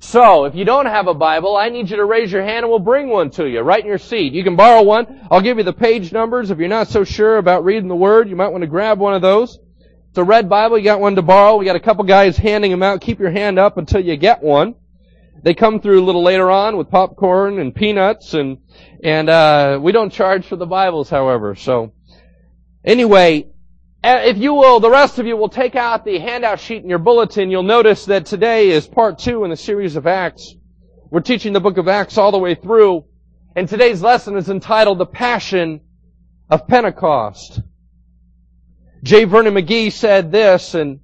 So, if you don't have a Bible, I need you to raise your hand and we'll bring one to you, right in your seat. You can borrow one. I'll give you the page numbers. If you're not so sure about reading the Word, you might want to grab one of those. It's a red Bible. You got one to borrow. We got a couple guys handing them out. Keep your hand up until you get one. They come through a little later on with popcorn and peanuts and, and, uh, we don't charge for the Bibles, however. So, anyway, Uh, if you will, the rest of you will take out the handout sheet in your bulletin. You'll notice that today is part two in the series of Acts. We're teaching the book of Acts all the way through. And today's lesson is entitled The Passion of Pentecost. J. Vernon McGee said this, and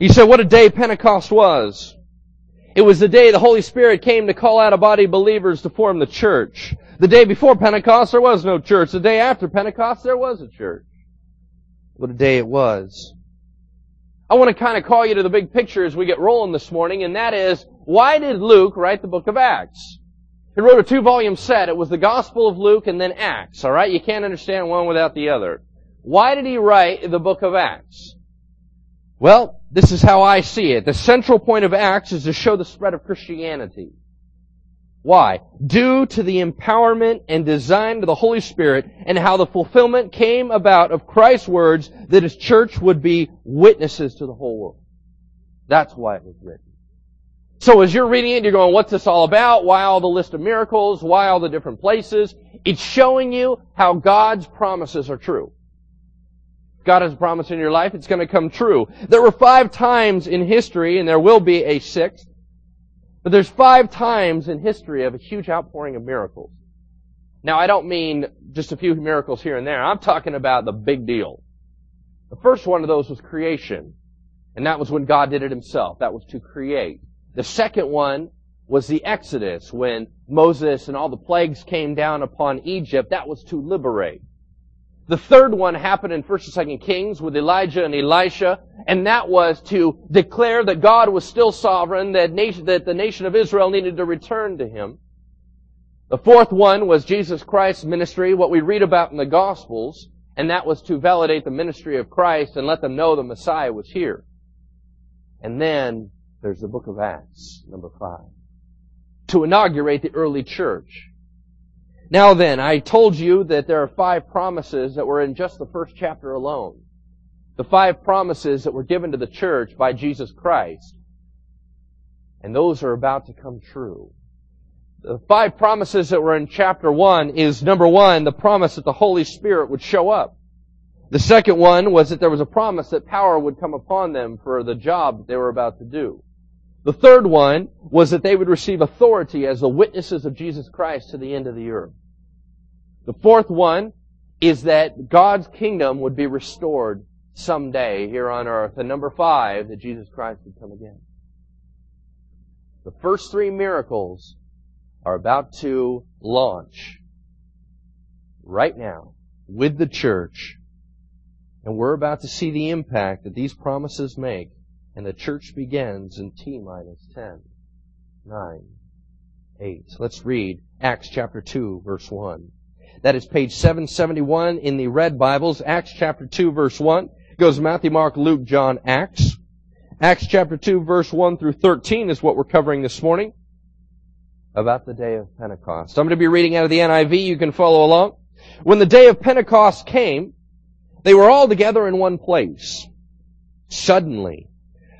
he said what a day Pentecost was. It was the day the Holy Spirit came to call out a body of believers to form the church. The day before Pentecost, there was no church. The day after Pentecost, there was a church. What a day it was. I want to kind of call you to the big picture as we get rolling this morning, and that is, why did Luke write the book of Acts? He wrote a two-volume set. It was the Gospel of Luke and then Acts, alright? You can't understand one without the other. Why did he write the book of Acts? Well, this is how I see it. The central point of Acts is to show the spread of Christianity. Why? Due to the empowerment and design of the Holy Spirit and how the fulfillment came about of Christ's words that His church would be witnesses to the whole world. That's why it was written. So as you're reading it, you're going, what's this all about? Why all the list of miracles? Why all the different places? It's showing you how God's promises are true. God has a promise in your life, it's going to come true. There were five times in history, and there will be a sixth, but there's five times in history of a huge outpouring of miracles. Now, I don't mean just a few miracles here and there. I'm talking about the big deal. The first one of those was creation. And that was when God did it himself. That was to create. The second one was the Exodus, when Moses and all the plagues came down upon Egypt. That was to liberate. The third one happened in 1st and 2nd Kings with Elijah and Elisha, and that was to declare that God was still sovereign, that, nation, that the nation of Israel needed to return to Him. The fourth one was Jesus Christ's ministry, what we read about in the Gospels, and that was to validate the ministry of Christ and let them know the Messiah was here. And then there's the book of Acts, number five, to inaugurate the early church. Now then, I told you that there are five promises that were in just the first chapter alone. The five promises that were given to the church by Jesus Christ. And those are about to come true. The five promises that were in chapter one is number one, the promise that the Holy Spirit would show up. The second one was that there was a promise that power would come upon them for the job that they were about to do. The third one was that they would receive authority as the witnesses of Jesus Christ to the end of the earth. The fourth one is that God's kingdom would be restored someday here on earth. And number five, that Jesus Christ would come again. The first three miracles are about to launch right now with the church. And we're about to see the impact that these promises make and the church begins in T minus 10, 9, 8. Let's read Acts chapter 2 verse 1. That is page 771 in the red Bibles, Acts chapter 2 verse 1. It goes Matthew, Mark, Luke, John, Acts. Acts chapter 2 verse 1 through 13 is what we're covering this morning about the day of Pentecost. I'm going to be reading out of the NIV. You can follow along. When the day of Pentecost came, they were all together in one place. Suddenly,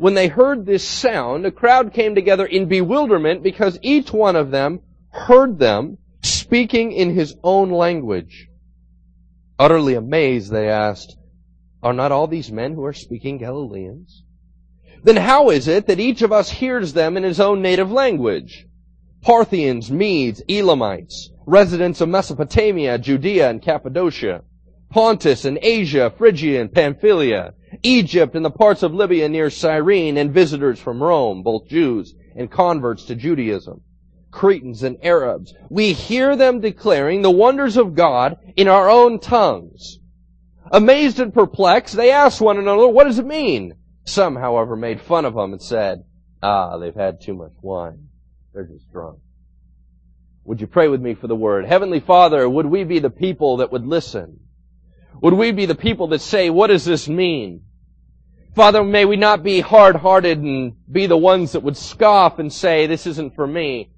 When they heard this sound, a crowd came together in bewilderment because each one of them heard them speaking in his own language. Utterly amazed, they asked, Are not all these men who are speaking Galileans? Then how is it that each of us hears them in his own native language? Parthians, Medes, Elamites, residents of Mesopotamia, Judea and Cappadocia, Pontus and Asia, Phrygia and Pamphylia, Egypt and the parts of Libya near Cyrene, and visitors from Rome, both Jews and converts to Judaism. Cretans and Arabs. We hear them declaring the wonders of God in our own tongues. Amazed and perplexed, they asked one another, what does it mean? Some, however, made fun of them and said, ah, they've had too much wine. They're just drunk. Would you pray with me for the word? Heavenly Father, would we be the people that would listen? Would we be the people that say, what does this mean? Father, may we not be hard-hearted and be the ones that would scoff and say, this isn't for me.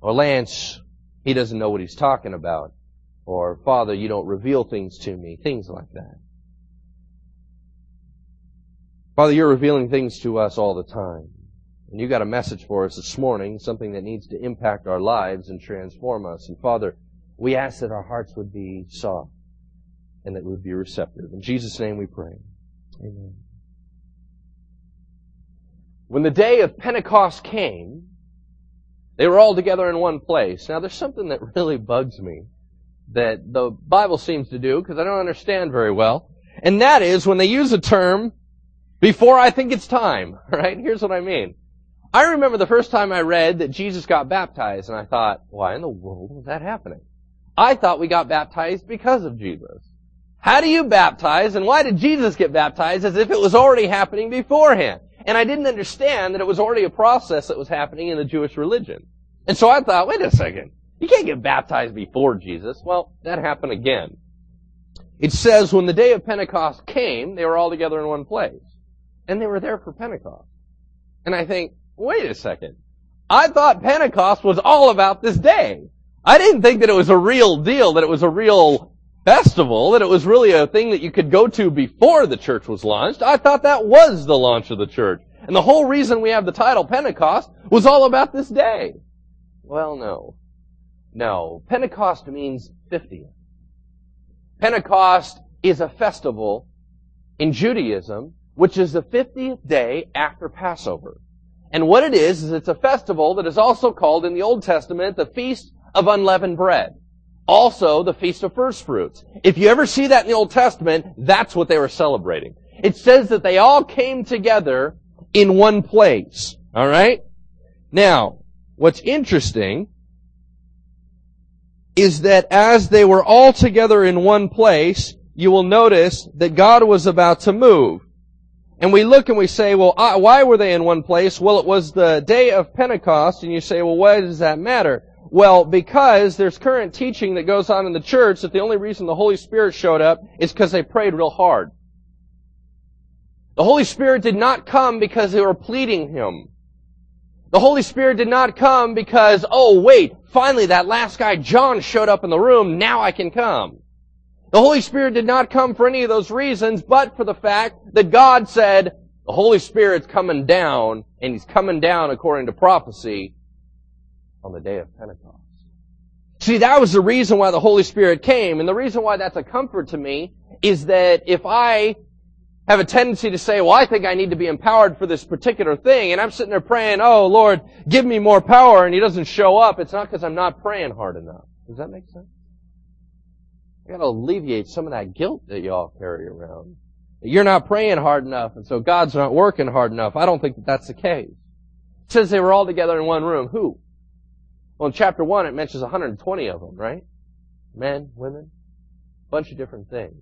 Or Lance, he doesn't know what he's talking about. Or Father, you don't reveal things to me. Things like that. Father, you're revealing things to us all the time. And you got a message for us this morning, something that needs to impact our lives and transform us. And Father, we ask that our hearts would be soft and that we would be receptive. In Jesus' name we pray. Amen. When the day of Pentecost came, they were all together in one place. Now there's something that really bugs me that the Bible seems to do because I don't understand very well. And that is when they use a term before I think it's time, right? Here's what I mean. I remember the first time I read that Jesus got baptized and I thought, why in the world was that happening? I thought we got baptized because of Jesus. How do you baptize and why did Jesus get baptized as if it was already happening beforehand? And I didn't understand that it was already a process that was happening in the Jewish religion. And so I thought, wait a second. You can't get baptized before Jesus. Well, that happened again. It says when the day of Pentecost came, they were all together in one place. And they were there for Pentecost. And I think, wait a second. I thought Pentecost was all about this day. I didn't think that it was a real deal, that it was a real festival, that it was really a thing that you could go to before the church was launched. I thought that was the launch of the church. And the whole reason we have the title Pentecost was all about this day. Well, no. No. Pentecost means 50th. Pentecost is a festival in Judaism, which is the 50th day after Passover. And what it is, is it's a festival that is also called in the Old Testament the Feast of Unleavened Bread. Also the Feast of First Fruits. If you ever see that in the Old Testament, that's what they were celebrating. It says that they all came together in one place. Alright? Now, what's interesting is that as they were all together in one place, you will notice that God was about to move. And we look and we say, well, uh, why were they in one place? Well, it was the day of Pentecost, and you say, well, why does that matter? Well, because there's current teaching that goes on in the church that the only reason the Holy Spirit showed up is because they prayed real hard. The Holy Spirit did not come because they were pleading Him. The Holy Spirit did not come because, oh wait, finally that last guy John showed up in the room, now I can come. The Holy Spirit did not come for any of those reasons, but for the fact that God said, the Holy Spirit's coming down, and He's coming down according to prophecy on the day of Pentecost. See, that was the reason why the Holy Spirit came, and the reason why that's a comfort to me is that if I have a tendency to say, well, I think I need to be empowered for this particular thing, and I'm sitting there praying, oh, Lord, give me more power, and He doesn't show up, it's not because I'm not praying hard enough. Does that make sense? I gotta alleviate some of that guilt that you all carry around. You're not praying hard enough, and so God's not working hard enough. I don't think that that's the case. It says they were all together in one room. Who? Well, in chapter 1, it mentions 120 of them, right? Men, women, a bunch of different things.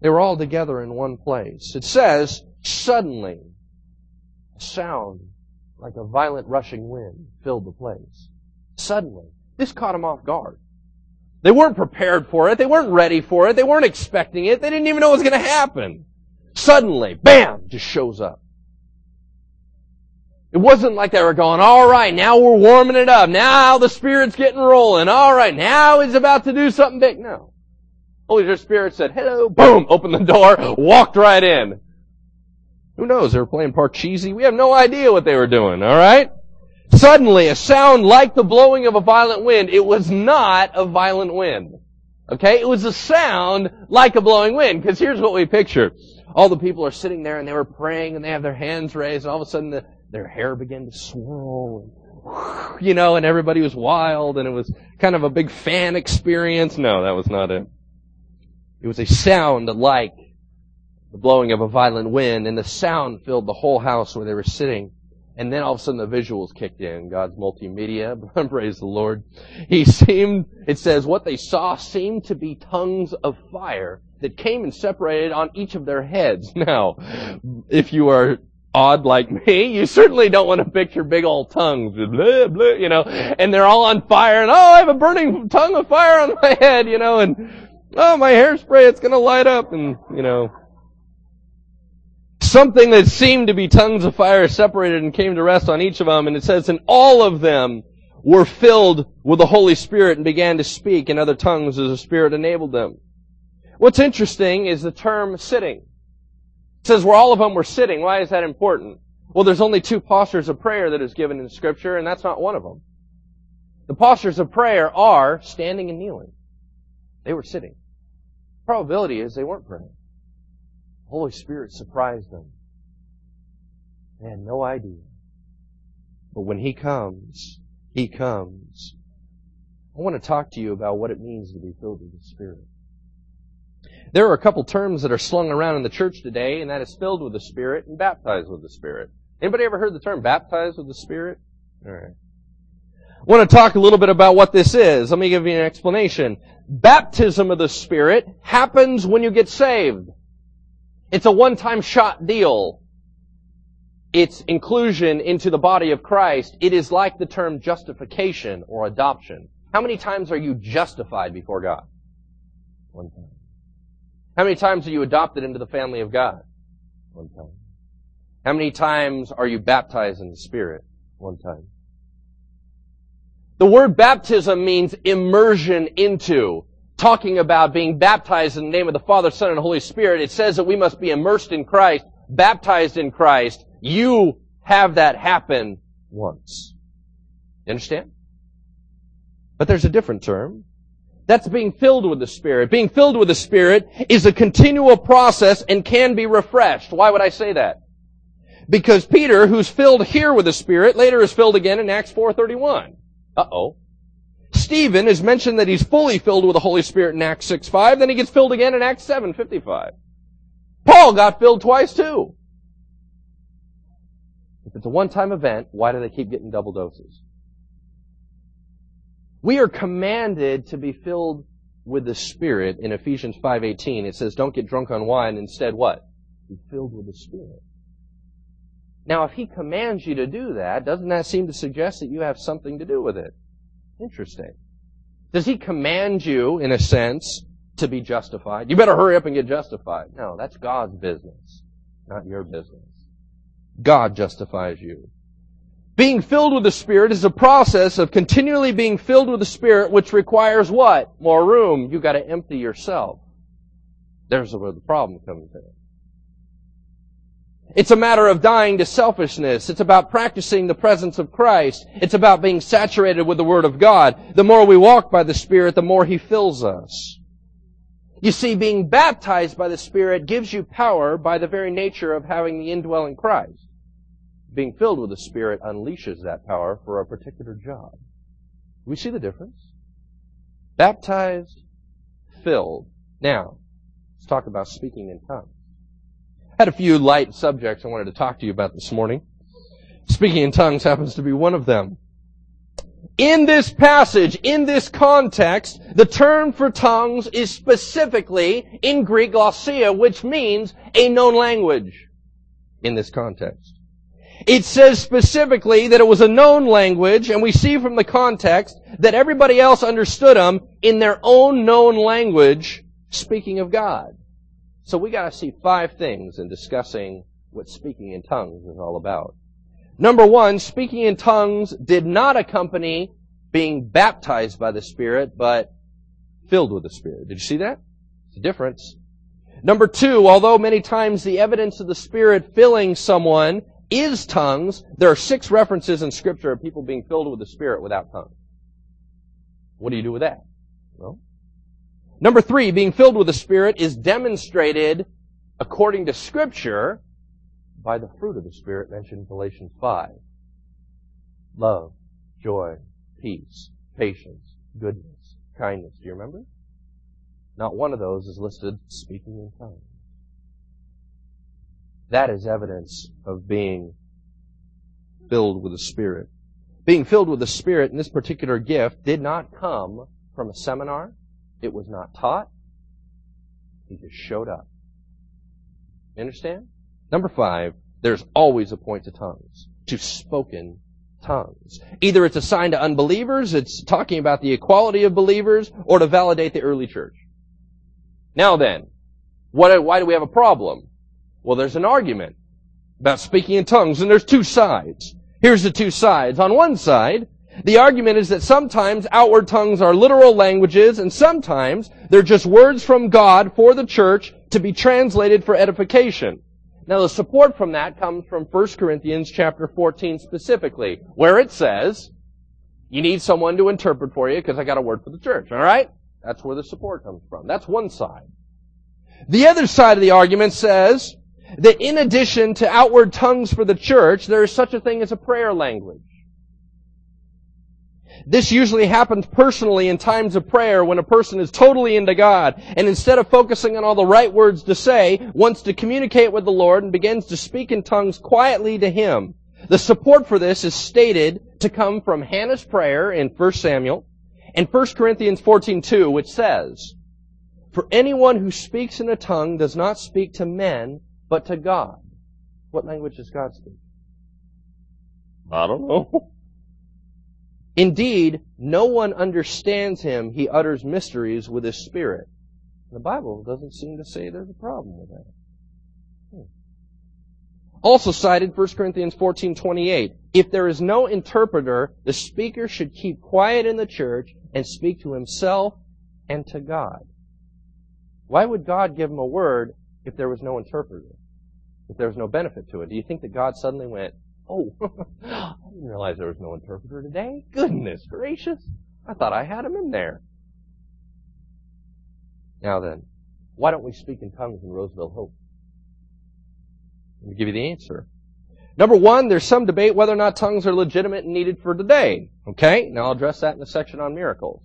They were all together in one place. It says, suddenly, a sound like a violent rushing wind filled the place. Suddenly. This caught them off guard. They weren't prepared for it. They weren't ready for it. They weren't expecting it. They didn't even know it was going to happen. Suddenly, bam, just shows up. It wasn't like they were going, alright, now we're warming it up. Now the Spirit's getting rolling. Alright, now He's about to do something big. No. Holy Spirit said, hello, boom, opened the door, walked right in. Who knows? They were playing Parcheesi. We have no idea what they were doing, alright? Suddenly, a sound like the blowing of a violent wind. It was not a violent wind. Okay? It was a sound like a blowing wind. Because here's what we picture. All the people are sitting there and they were praying and they have their hands raised and all of a sudden the, their hair began to swirl. And, you know, and everybody was wild and it was kind of a big fan experience. No, that was not it. It was a sound like the blowing of a violent wind and the sound filled the whole house where they were sitting. And then all of a sudden the visuals kicked in. God's multimedia. Praise the Lord. He seemed, it says, what they saw seemed to be tongues of fire that came and separated on each of their heads. Now, if you are odd like me, you certainly don't want to picture big old tongues, blah, blah, you know, and they're all on fire, and oh, I have a burning tongue of fire on my head, you know, and oh, my hairspray, it's gonna light up, and, you know, something that seemed to be tongues of fire separated and came to rest on each of them. And it says, and all of them were filled with the Holy Spirit and began to speak in other tongues as the Spirit enabled them. What's interesting is the term sitting. It says where all of them were sitting. Why is that important? Well, there's only two postures of prayer that is given in Scripture, and that's not one of them. The postures of prayer are standing and kneeling. They were sitting. The Probability is they weren't praying. The Holy Spirit surprised them. They had no idea. But when He comes, He comes. I want to talk to you about what it means to be filled with the Spirit. There are a couple terms that are slung around in the church today, and that is filled with the Spirit and baptized with the Spirit. Anybody ever heard the term baptized with the Spirit? Alright. I want to talk a little bit about what this is. Let me give you an explanation. Baptism of the Spirit happens when you get saved. It's a one-time shot deal. Its inclusion into the body of Christ, it is like the term justification or adoption. How many times are you justified before God? One time. How many times are you adopted into the family of God? One time. How many times are you baptized in the Spirit? One time. The word baptism means immersion into talking about being baptized in the name of the Father, Son, and Holy Spirit, it says that we must be immersed in Christ, baptized in Christ. You have that happen once. You understand? But there's a different term. That's being filled with the Spirit. Being filled with the Spirit is a continual process and can be refreshed. Why would I say that? Because Peter, who's filled here with the Spirit, later is filled again in Acts 4.31. Uh-oh. Stephen is mentioned that he's fully filled with the Holy Spirit in Acts 6.5, then he gets filled again in Acts 7.55. Paul got filled twice too. If it's a one-time event, why do they keep getting double doses? We are commanded to be filled with the Spirit in Ephesians 5.18. It says, don't get drunk on wine. Instead, what? Be filled with the Spirit. Now, if He commands you to do that, doesn't that seem to suggest that you have something to do with it? Interesting. Does he command you, in a sense, to be justified? You better hurry up and get justified. No, that's God's business, not your business. God justifies you. Being filled with the Spirit is a process of continually being filled with the Spirit, which requires what? More room. You've gotta empty yourself. There's where the problem comes in. It's a matter of dying to selfishness. It's about practicing the presence of Christ. It's about being saturated with the Word of God. The more we walk by the Spirit, the more He fills us. You see, being baptized by the Spirit gives you power by the very nature of having the indwelling Christ. Being filled with the Spirit unleashes that power for a particular job. We see the difference? Baptized, filled. Now, let's talk about speaking in tongues I had a few light subjects I wanted to talk to you about this morning. Speaking in tongues happens to be one of them. In this passage, in this context, the term for tongues is specifically in Greek glossia, which means a known language in this context. It says specifically that it was a known language, and we see from the context that everybody else understood them in their own known language, speaking of God. So we gotta see five things in discussing what speaking in tongues is all about. Number one, speaking in tongues did not accompany being baptized by the Spirit, but filled with the Spirit. Did you see that? It's a difference. Number two, although many times the evidence of the Spirit filling someone is tongues, there are six references in Scripture of people being filled with the Spirit without tongues. What do you do with that? Well, Number three, being filled with the Spirit is demonstrated according to Scripture by the fruit of the Spirit mentioned in Galatians 5. Love, joy, peace, patience, goodness, kindness. Do you remember? Not one of those is listed speaking in tongues. That is evidence of being filled with the Spirit. Being filled with the Spirit in this particular gift did not come from a seminar. It was not taught. He just showed up. You understand? Number five, there's always a point to tongues, to spoken tongues. Either it's assigned to unbelievers, it's talking about the equality of believers, or to validate the early church. Now then, what, why do we have a problem? Well, there's an argument about speaking in tongues, and there's two sides. Here's the two sides. On one side, the argument is that sometimes outward tongues are literal languages, and sometimes they're just words from God for the church to be translated for edification. Now the support from that comes from 1 Corinthians chapter 14 specifically, where it says, you need someone to interpret for you because I got a word for the church, alright? That's where the support comes from. That's one side. The other side of the argument says that in addition to outward tongues for the church, there is such a thing as a prayer language. This usually happens personally in times of prayer when a person is totally into God and instead of focusing on all the right words to say, wants to communicate with the Lord and begins to speak in tongues quietly to Him. The support for this is stated to come from Hannah's prayer in 1 Samuel and 1 Corinthians 14:2, which says, For anyone who speaks in a tongue does not speak to men, but to God. What language does God speak? I don't know. Indeed, no one understands him. He utters mysteries with his spirit. The Bible doesn't seem to say there's a problem with that. Hmm. Also cited 1 Corinthians 14:28. If there is no interpreter, the speaker should keep quiet in the church and speak to himself and to God. Why would God give him a word if there was no interpreter? If there was no benefit to it? Do you think that God suddenly went, Oh, I didn't realize there was no interpreter today. Goodness gracious. I thought I had him in there. Now then, why don't we speak in tongues in Roseville Hope? Let me give you the answer. Number one, there's some debate whether or not tongues are legitimate and needed for today. Okay? Now I'll address that in the section on miracles.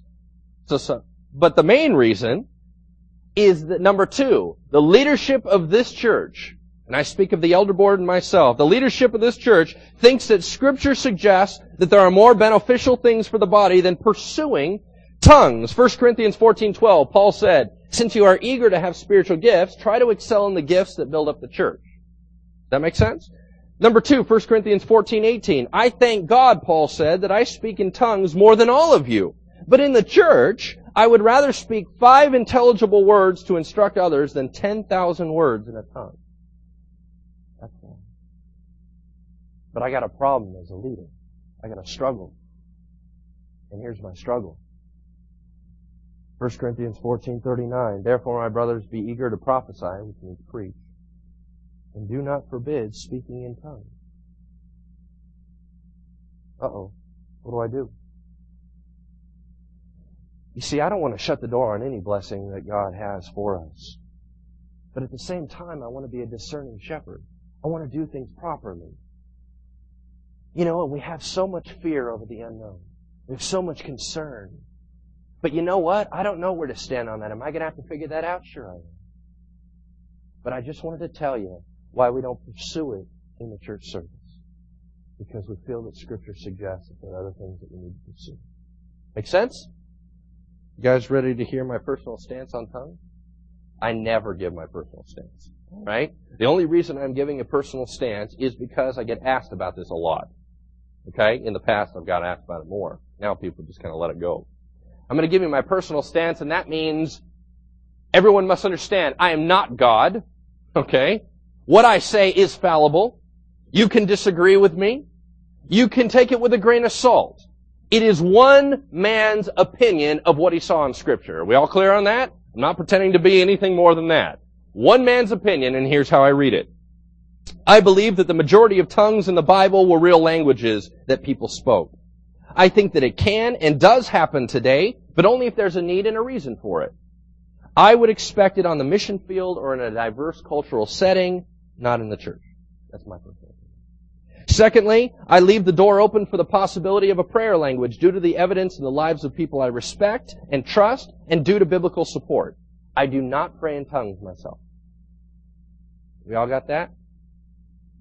So, so, but the main reason is that number two, the leadership of this church and I speak of the elder board and myself, the leadership of this church thinks that scripture suggests that there are more beneficial things for the body than pursuing tongues. 1 Corinthians 14:12, Paul said, "Since you are eager to have spiritual gifts, try to excel in the gifts that build up the church." That make sense? Number two, 1 Corinthians 14:18, "I thank God," Paul said, "that I speak in tongues more than all of you. But in the church, I would rather speak five intelligible words to instruct others than 10,000 words in a tongue." That's. But I got a problem as a leader. I got a struggle. And here's my struggle. 1 Corinthians 14:39 Therefore my brothers be eager to prophesy which means preach and do not forbid speaking in tongues. Uh-oh. What do I do? You see, I don't want to shut the door on any blessing that God has for us. But at the same time, I want to be a discerning shepherd. I want to do things properly. You know, we have so much fear over the unknown. We have so much concern. But you know what? I don't know where to stand on that. Am I going to have to figure that out? Sure I am. But I just wanted to tell you why we don't pursue it in the church service. Because we feel that Scripture suggests that there are other things that we need to pursue. Make sense? You guys ready to hear my personal stance on tongues? I never give my personal stance. Right? The only reason I'm giving a personal stance is because I get asked about this a lot. Okay? In the past, I've got asked about it more. Now people just kind of let it go. I'm going to give you my personal stance, and that means everyone must understand I am not God. Okay? What I say is fallible. You can disagree with me. You can take it with a grain of salt. It is one man's opinion of what he saw in Scripture. Are we all clear on that? I'm not pretending to be anything more than that. One man's opinion, and here's how I read it. I believe that the majority of tongues in the Bible were real languages that people spoke. I think that it can and does happen today, but only if there's a need and a reason for it. I would expect it on the mission field or in a diverse cultural setting, not in the church. That's my perspective. Secondly, I leave the door open for the possibility of a prayer language due to the evidence in the lives of people I respect and trust and due to biblical support. I do not pray in tongues myself. We all got that?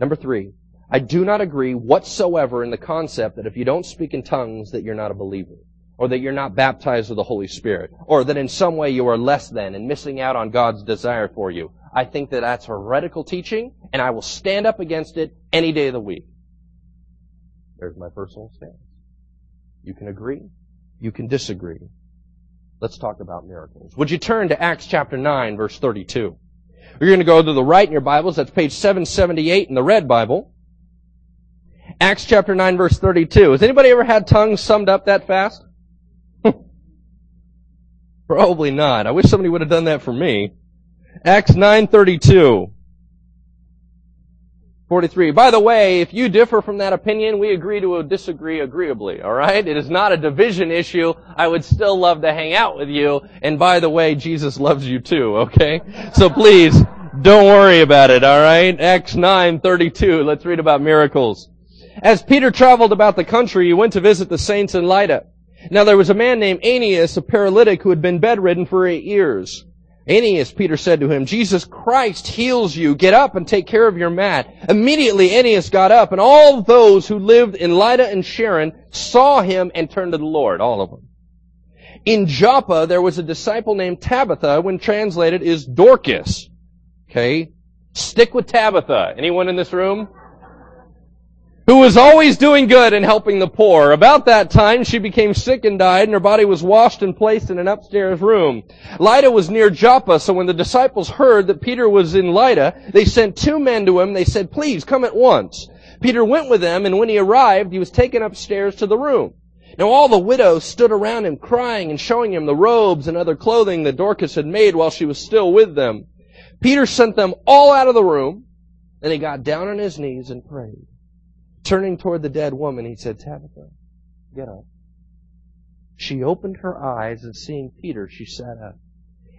Number three, I do not agree whatsoever in the concept that if you don't speak in tongues that you're not a believer. Or that you're not baptized with the Holy Spirit. Or that in some way you are less than and missing out on God's desire for you. I think that that's heretical teaching and I will stand up against it any day of the week. There's my personal stance. You can agree. You can disagree. Let's talk about miracles. Would you turn to Acts chapter 9 verse 32? You're going to go to the right in your Bibles. That's page 778 in the red Bible. Acts chapter 9 verse 32. Has anybody ever had tongues summed up that fast? Probably not. I wish somebody would have done that for me. Acts 9:32. 43. By the way, if you differ from that opinion, we agree to disagree agreeably, alright? It is not a division issue. I would still love to hang out with you. And by the way, Jesus loves you too, okay? So please, don't worry about it, alright? Acts 9:32. Let's read about miracles. As Peter traveled about the country, he went to visit the saints in Lydda. Now there was a man named Aeneas, a paralytic who had been bedridden for eight years. Aeneas, Peter said to him, Jesus Christ heals you. Get up and take care of your mat. Immediately Aeneas got up, and all those who lived in Lydda and Sharon saw him and turned to the Lord. All of them. In Joppa, there was a disciple named Tabitha, when translated is Dorcas. Okay? Stick with Tabitha. Anyone in this room? Who was always doing good and helping the poor. About that time, she became sick and died, and her body was washed and placed in an upstairs room. Lydda was near Joppa, so when the disciples heard that Peter was in Lydda, they sent two men to him. They said, please come at once. Peter went with them, and when he arrived, he was taken upstairs to the room. Now all the widows stood around him crying and showing him the robes and other clothing that Dorcas had made while she was still with them. Peter sent them all out of the room, and he got down on his knees and prayed. Turning toward the dead woman, he said, Tabitha, get up. She opened her eyes and seeing Peter, she sat up.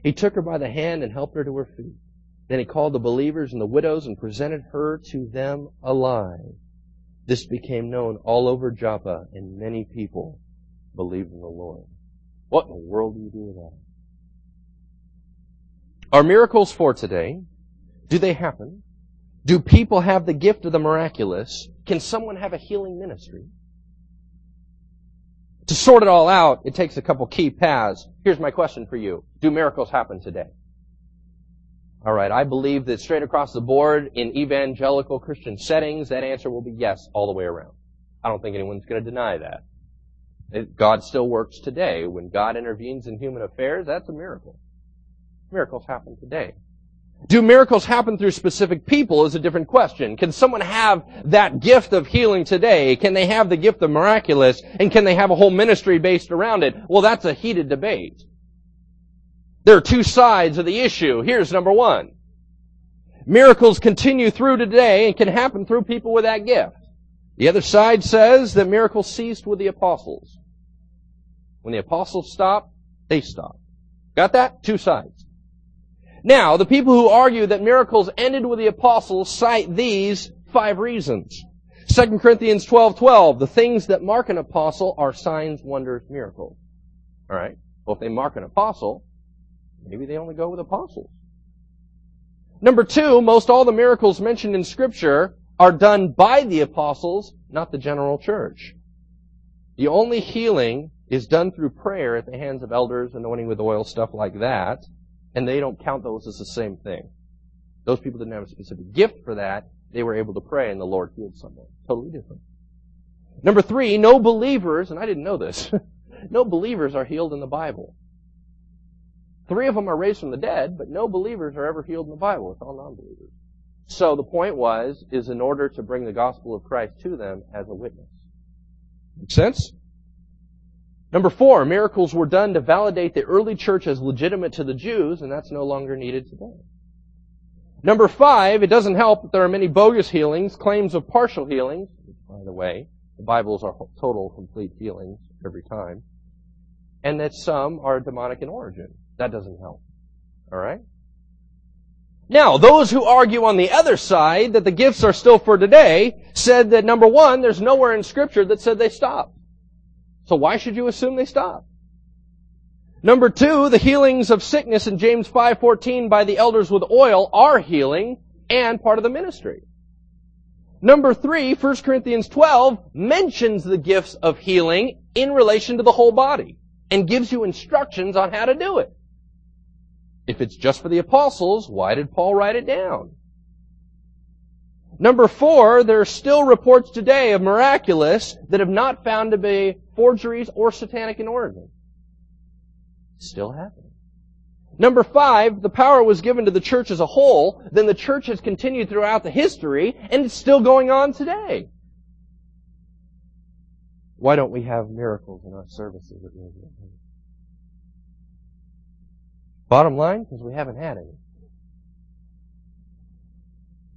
He took her by the hand and helped her to her feet. Then he called the believers and the widows and presented her to them alive. This became known all over Joppa and many people believed in the Lord. What in the world do you do with that? Are miracles for today? Do they happen? Do people have the gift of the miraculous? Can someone have a healing ministry? To sort it all out, it takes a couple key paths. Here's my question for you. Do miracles happen today? Alright, I believe that straight across the board in evangelical Christian settings, that answer will be yes all the way around. I don't think anyone's going to deny that. God still works today. When God intervenes in human affairs, that's a miracle. Miracles happen today. Do miracles happen through specific people is a different question. Can someone have that gift of healing today? Can they have the gift of miraculous? And can they have a whole ministry based around it? Well, that's a heated debate. There are two sides of the issue. Here's number one. Miracles continue through today and can happen through people with that gift. The other side says that miracles ceased with the apostles. When the apostles stopped, they stopped. Got that? Two sides. Now, the people who argue that miracles ended with the apostles cite these five reasons. 2 Corinthians 12, 12, the things that mark an apostle are signs, wonders, miracles. Alright? Well, if they mark an apostle, maybe they only go with apostles. Number two, most all the miracles mentioned in scripture are done by the apostles, not the general church. The only healing is done through prayer at the hands of elders, anointing with oil, stuff like that and they don't count those as the same thing. Those people didn't have a specific gift for that. They were able to pray and the Lord healed someone. Totally different. Number three, no believers, and I didn't know this, no believers are healed in the Bible. Three of them are raised from the dead, but no believers are ever healed in the Bible. It's all non-believers. So the point was, is in order to bring the gospel of Christ to them as a witness. Make sense? Number four, miracles were done to validate the early church as legitimate to the Jews, and that's no longer needed today. Number five, it doesn't help that there are many bogus healings, claims of partial healings, which, by the way, the Bibles are total, complete healings every time, and that some are demonic in origin. That doesn't help. Alright? Now, those who argue on the other side that the gifts are still for today said that number one, there's nowhere in scripture that said they stopped. So why should you assume they stop? Number two, the healings of sickness in James 5.14 by the elders with oil are healing and part of the ministry. Number three, 1 Corinthians 12 mentions the gifts of healing in relation to the whole body and gives you instructions on how to do it. If it's just for the apostles, why did Paul write it down? Number four, there are still reports today of miraculous that have not found to be forgeries or satanic in origin. Still happening. Number five, the power was given to the church as a whole, then the church has continued throughout the history, and it's still going on today. Why don't we have miracles in our services at Bottom line, because we haven't had any.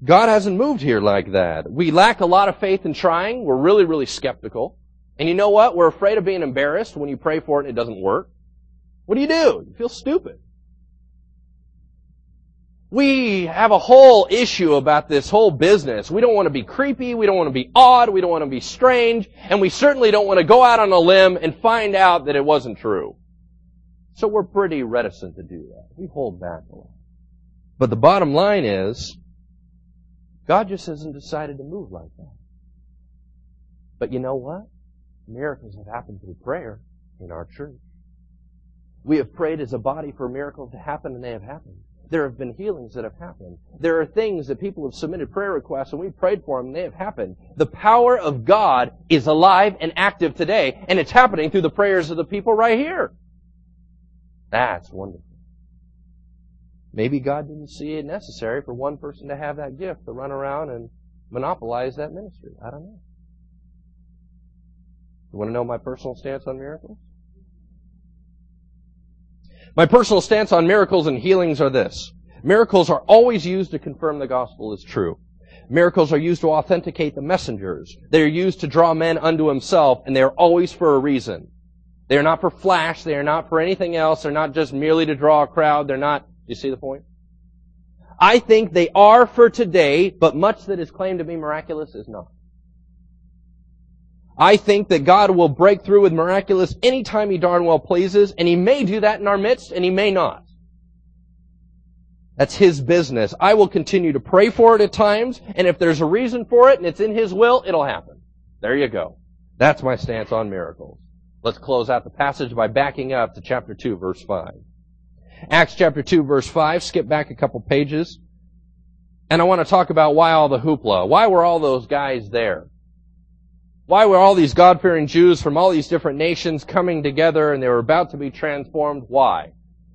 God hasn't moved here like that. We lack a lot of faith in trying. We're really, really skeptical. And you know what? We're afraid of being embarrassed when you pray for it and it doesn't work. What do you do? You feel stupid. We have a whole issue about this whole business. We don't want to be creepy, we don't want to be odd, we don't want to be strange, and we certainly don't want to go out on a limb and find out that it wasn't true. So we're pretty reticent to do that. We hold back a lot. But the bottom line is, God just hasn't decided to move like that. But you know what? Miracles have happened through prayer in our church. We have prayed as a body for miracles to happen and they have happened. There have been healings that have happened. There are things that people have submitted prayer requests and we've prayed for them and they have happened. The power of God is alive and active today and it's happening through the prayers of the people right here. That's wonderful. Maybe God didn't see it necessary for one person to have that gift to run around and monopolize that ministry. I don't know. You want to know my personal stance on miracles? My personal stance on miracles and healings are this. Miracles are always used to confirm the gospel is true. Miracles are used to authenticate the messengers. They are used to draw men unto himself, and they are always for a reason. They are not for flash. They are not for anything else. They're not just merely to draw a crowd. They're not, you see the point? I think they are for today, but much that is claimed to be miraculous is not. I think that God will break through with miraculous anytime He darn well pleases, and He may do that in our midst, and He may not. That's His business. I will continue to pray for it at times, and if there's a reason for it and it's in His will, it'll happen. There you go. That's my stance on miracles. Let's close out the passage by backing up to chapter 2, verse 5. Acts chapter 2, verse 5, skip back a couple pages. And I want to talk about why all the hoopla. Why were all those guys there? Why were all these God-fearing Jews from all these different nations coming together and they were about to be transformed? Why?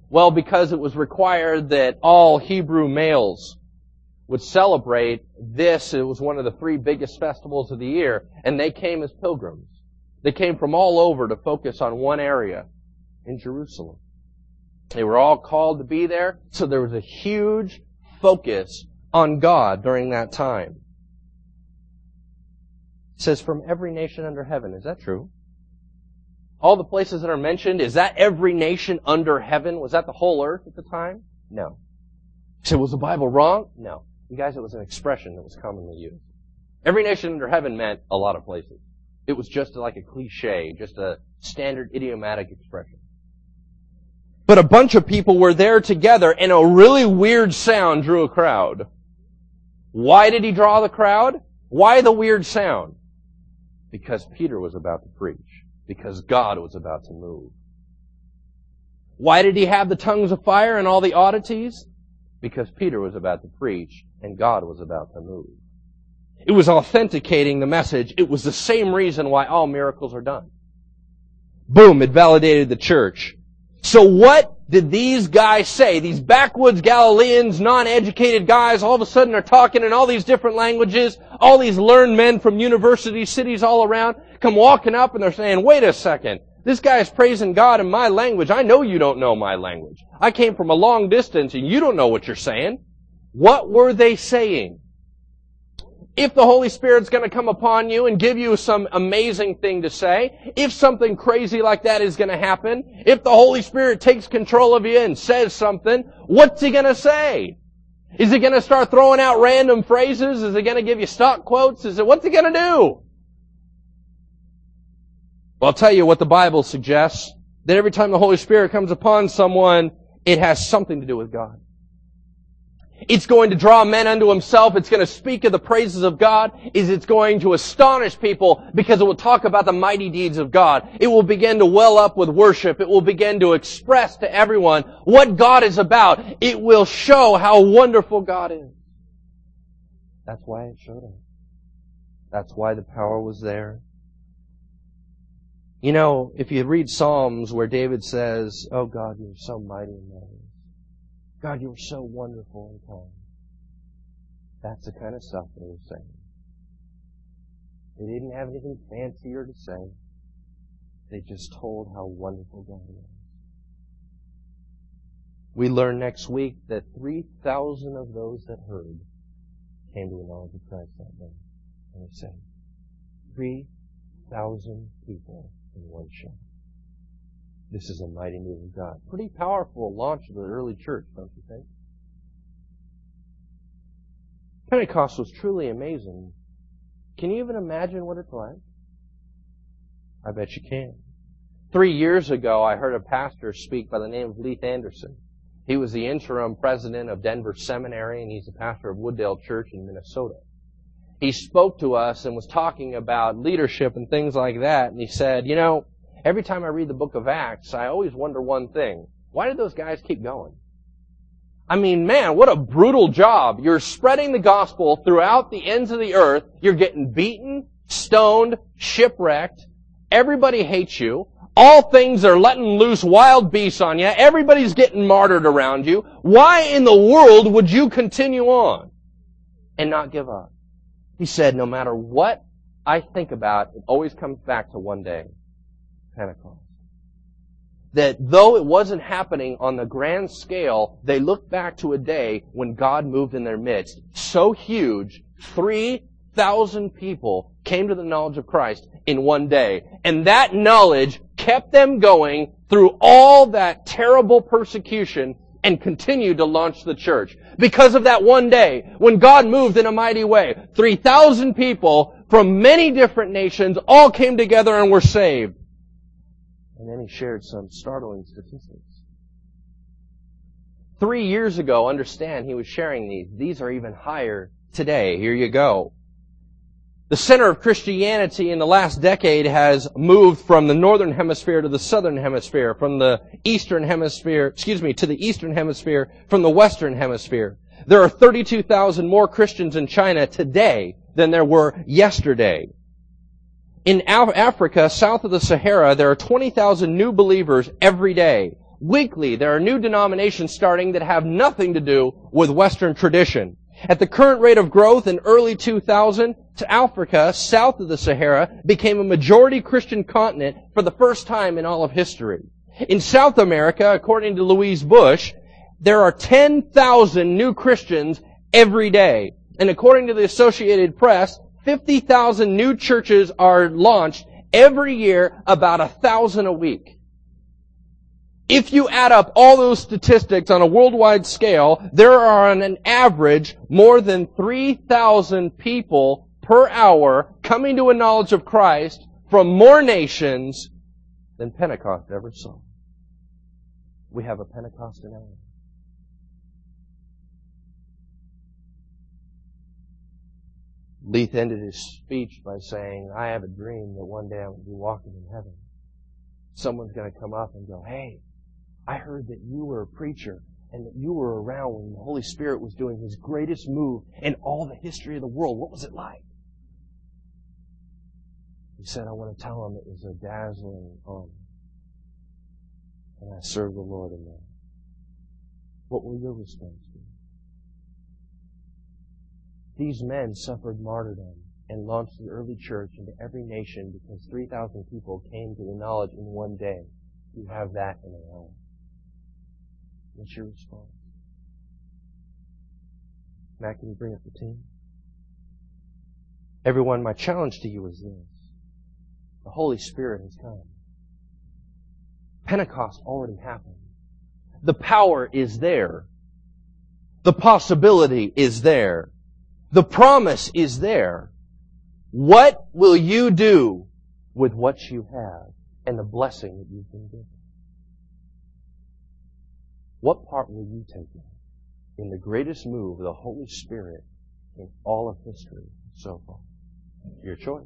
Well, because it was required that all Hebrew males would celebrate this. It was one of the three biggest festivals of the year, and they came as pilgrims. They came from all over to focus on one area in Jerusalem. They were all called to be there, so there was a huge focus on God during that time. It says from every nation under heaven. Is that true? All the places that are mentioned, is that every nation under heaven? Was that the whole earth at the time? No. So was the Bible wrong? No. You guys, it was an expression that was commonly used. Every nation under heaven meant a lot of places. It was just like a cliche, just a standard idiomatic expression. But a bunch of people were there together and a really weird sound drew a crowd. Why did he draw the crowd? Why the weird sound? Because Peter was about to preach. Because God was about to move. Why did he have the tongues of fire and all the oddities? Because Peter was about to preach and God was about to move. It was authenticating the message. It was the same reason why all miracles are done. Boom, it validated the church. So what did these guys say? These backwoods Galileans, non-educated guys, all of a sudden are talking in all these different languages. All these learned men from university cities all around come walking up and they're saying, wait a second. This guy is praising God in my language. I know you don't know my language. I came from a long distance and you don't know what you're saying. What were they saying? If the Holy Spirit's going to come upon you and give you some amazing thing to say, if something crazy like that is going to happen, if the Holy Spirit takes control of you and says something, what's he going to say? Is he going to start throwing out random phrases? Is he going to give you stock quotes? Is it, what's he going to do? Well, I'll tell you what the Bible suggests, that every time the Holy Spirit comes upon someone, it has something to do with God. It's going to draw men unto himself. It's going to speak of the praises of God. Is it's going to astonish people because it will talk about the mighty deeds of God. It will begin to well up with worship. It will begin to express to everyone what God is about. It will show how wonderful God is. That's why it showed up. That's why the power was there. You know, if you read Psalms where David says, Oh God, you're so mighty and mighty. God, you are so wonderful and kind. That's the kind of stuff they were saying. They didn't have anything fancier to say. They just told how wonderful God was. We learn next week that 3,000 of those that heard came to a knowledge of Christ that day. And they say, 3,000 people in one shot. This is a mighty move of God. Pretty powerful launch of the early church, don't you think? Pentecost was truly amazing. Can you even imagine what it's like? I bet you can. Three years ago, I heard a pastor speak by the name of Leith Anderson. He was the interim president of Denver Seminary, and he's the pastor of Wooddale Church in Minnesota. He spoke to us and was talking about leadership and things like that, and he said, you know, every time I read the book of Acts, I always wonder one thing. Why did those guys keep going? I mean, man, what a brutal job. You're spreading the gospel throughout the ends of the earth. You're getting beaten, stoned, shipwrecked. Everybody hates you. All things are letting loose wild beasts on you. Everybody's getting martyred around you. Why in the world would you continue on and not give up? He said, no matter what I think about, it always comes back to one day. Pentecost. That though it wasn't happening on the grand scale, they looked back to a day when God moved in their midst. So huge, 3,000 people came to the knowledge of Christ in one day. And that knowledge kept them going through all that terrible persecution and continued to launch the church. Because of that one day when God moved in a mighty way. 3,000 people from many different nations all came together and were saved. And then he shared some startling statistics. Three years ago, understand he was sharing these. These are even higher today. Here you go. The center of Christianity in the last decade has moved from the northern hemisphere to the southern hemisphere, from the eastern hemisphere, excuse me, to the eastern hemisphere, from the western hemisphere. There are 32,000 more Christians in China today than there were yesterday. In Africa, south of the Sahara, there are 20,000 new believers every day. Weekly, there are new denominations starting that have nothing to do with Western tradition. At the current rate of growth in early 2000, to Africa, south of the Sahara, became a majority Christian continent for the first time in all of history. In South America, according to Luis Bush, there are 10,000 new Christians every day. And according to the Associated Press, 50,000 new churches are launched every year, about a thousand a week. If you add up all those statistics on a worldwide scale, there are on an average more than 3,000 people per hour coming to a knowledge of Christ from more nations than Pentecost ever saw. We have a Pentecost in Iowa. Leith ended his speech by saying, I have a dream that one day I will be walking in heaven. Someone's going to come up and go, Hey, I heard that you were a preacher and that you were around when the Holy Spirit was doing his greatest move in all the history of the world. What was it like? He said, I want to tell him it was a dazzling honor. And I served the Lord in that. What will your response? These men suffered martyrdom and launched the early church into every nation because 3,000 people came to the knowledge in one day. You have that in our life. What's your response? Matt, can you bring up the team? Everyone, my challenge to you is this. The Holy Spirit has come. Pentecost already happened. The power is there. The possibility is there. The promise is there. What will you do with what you have and the blessing that you've been given? What part will you take in? in the greatest move of the Holy Spirit in all of history so far? Your choice.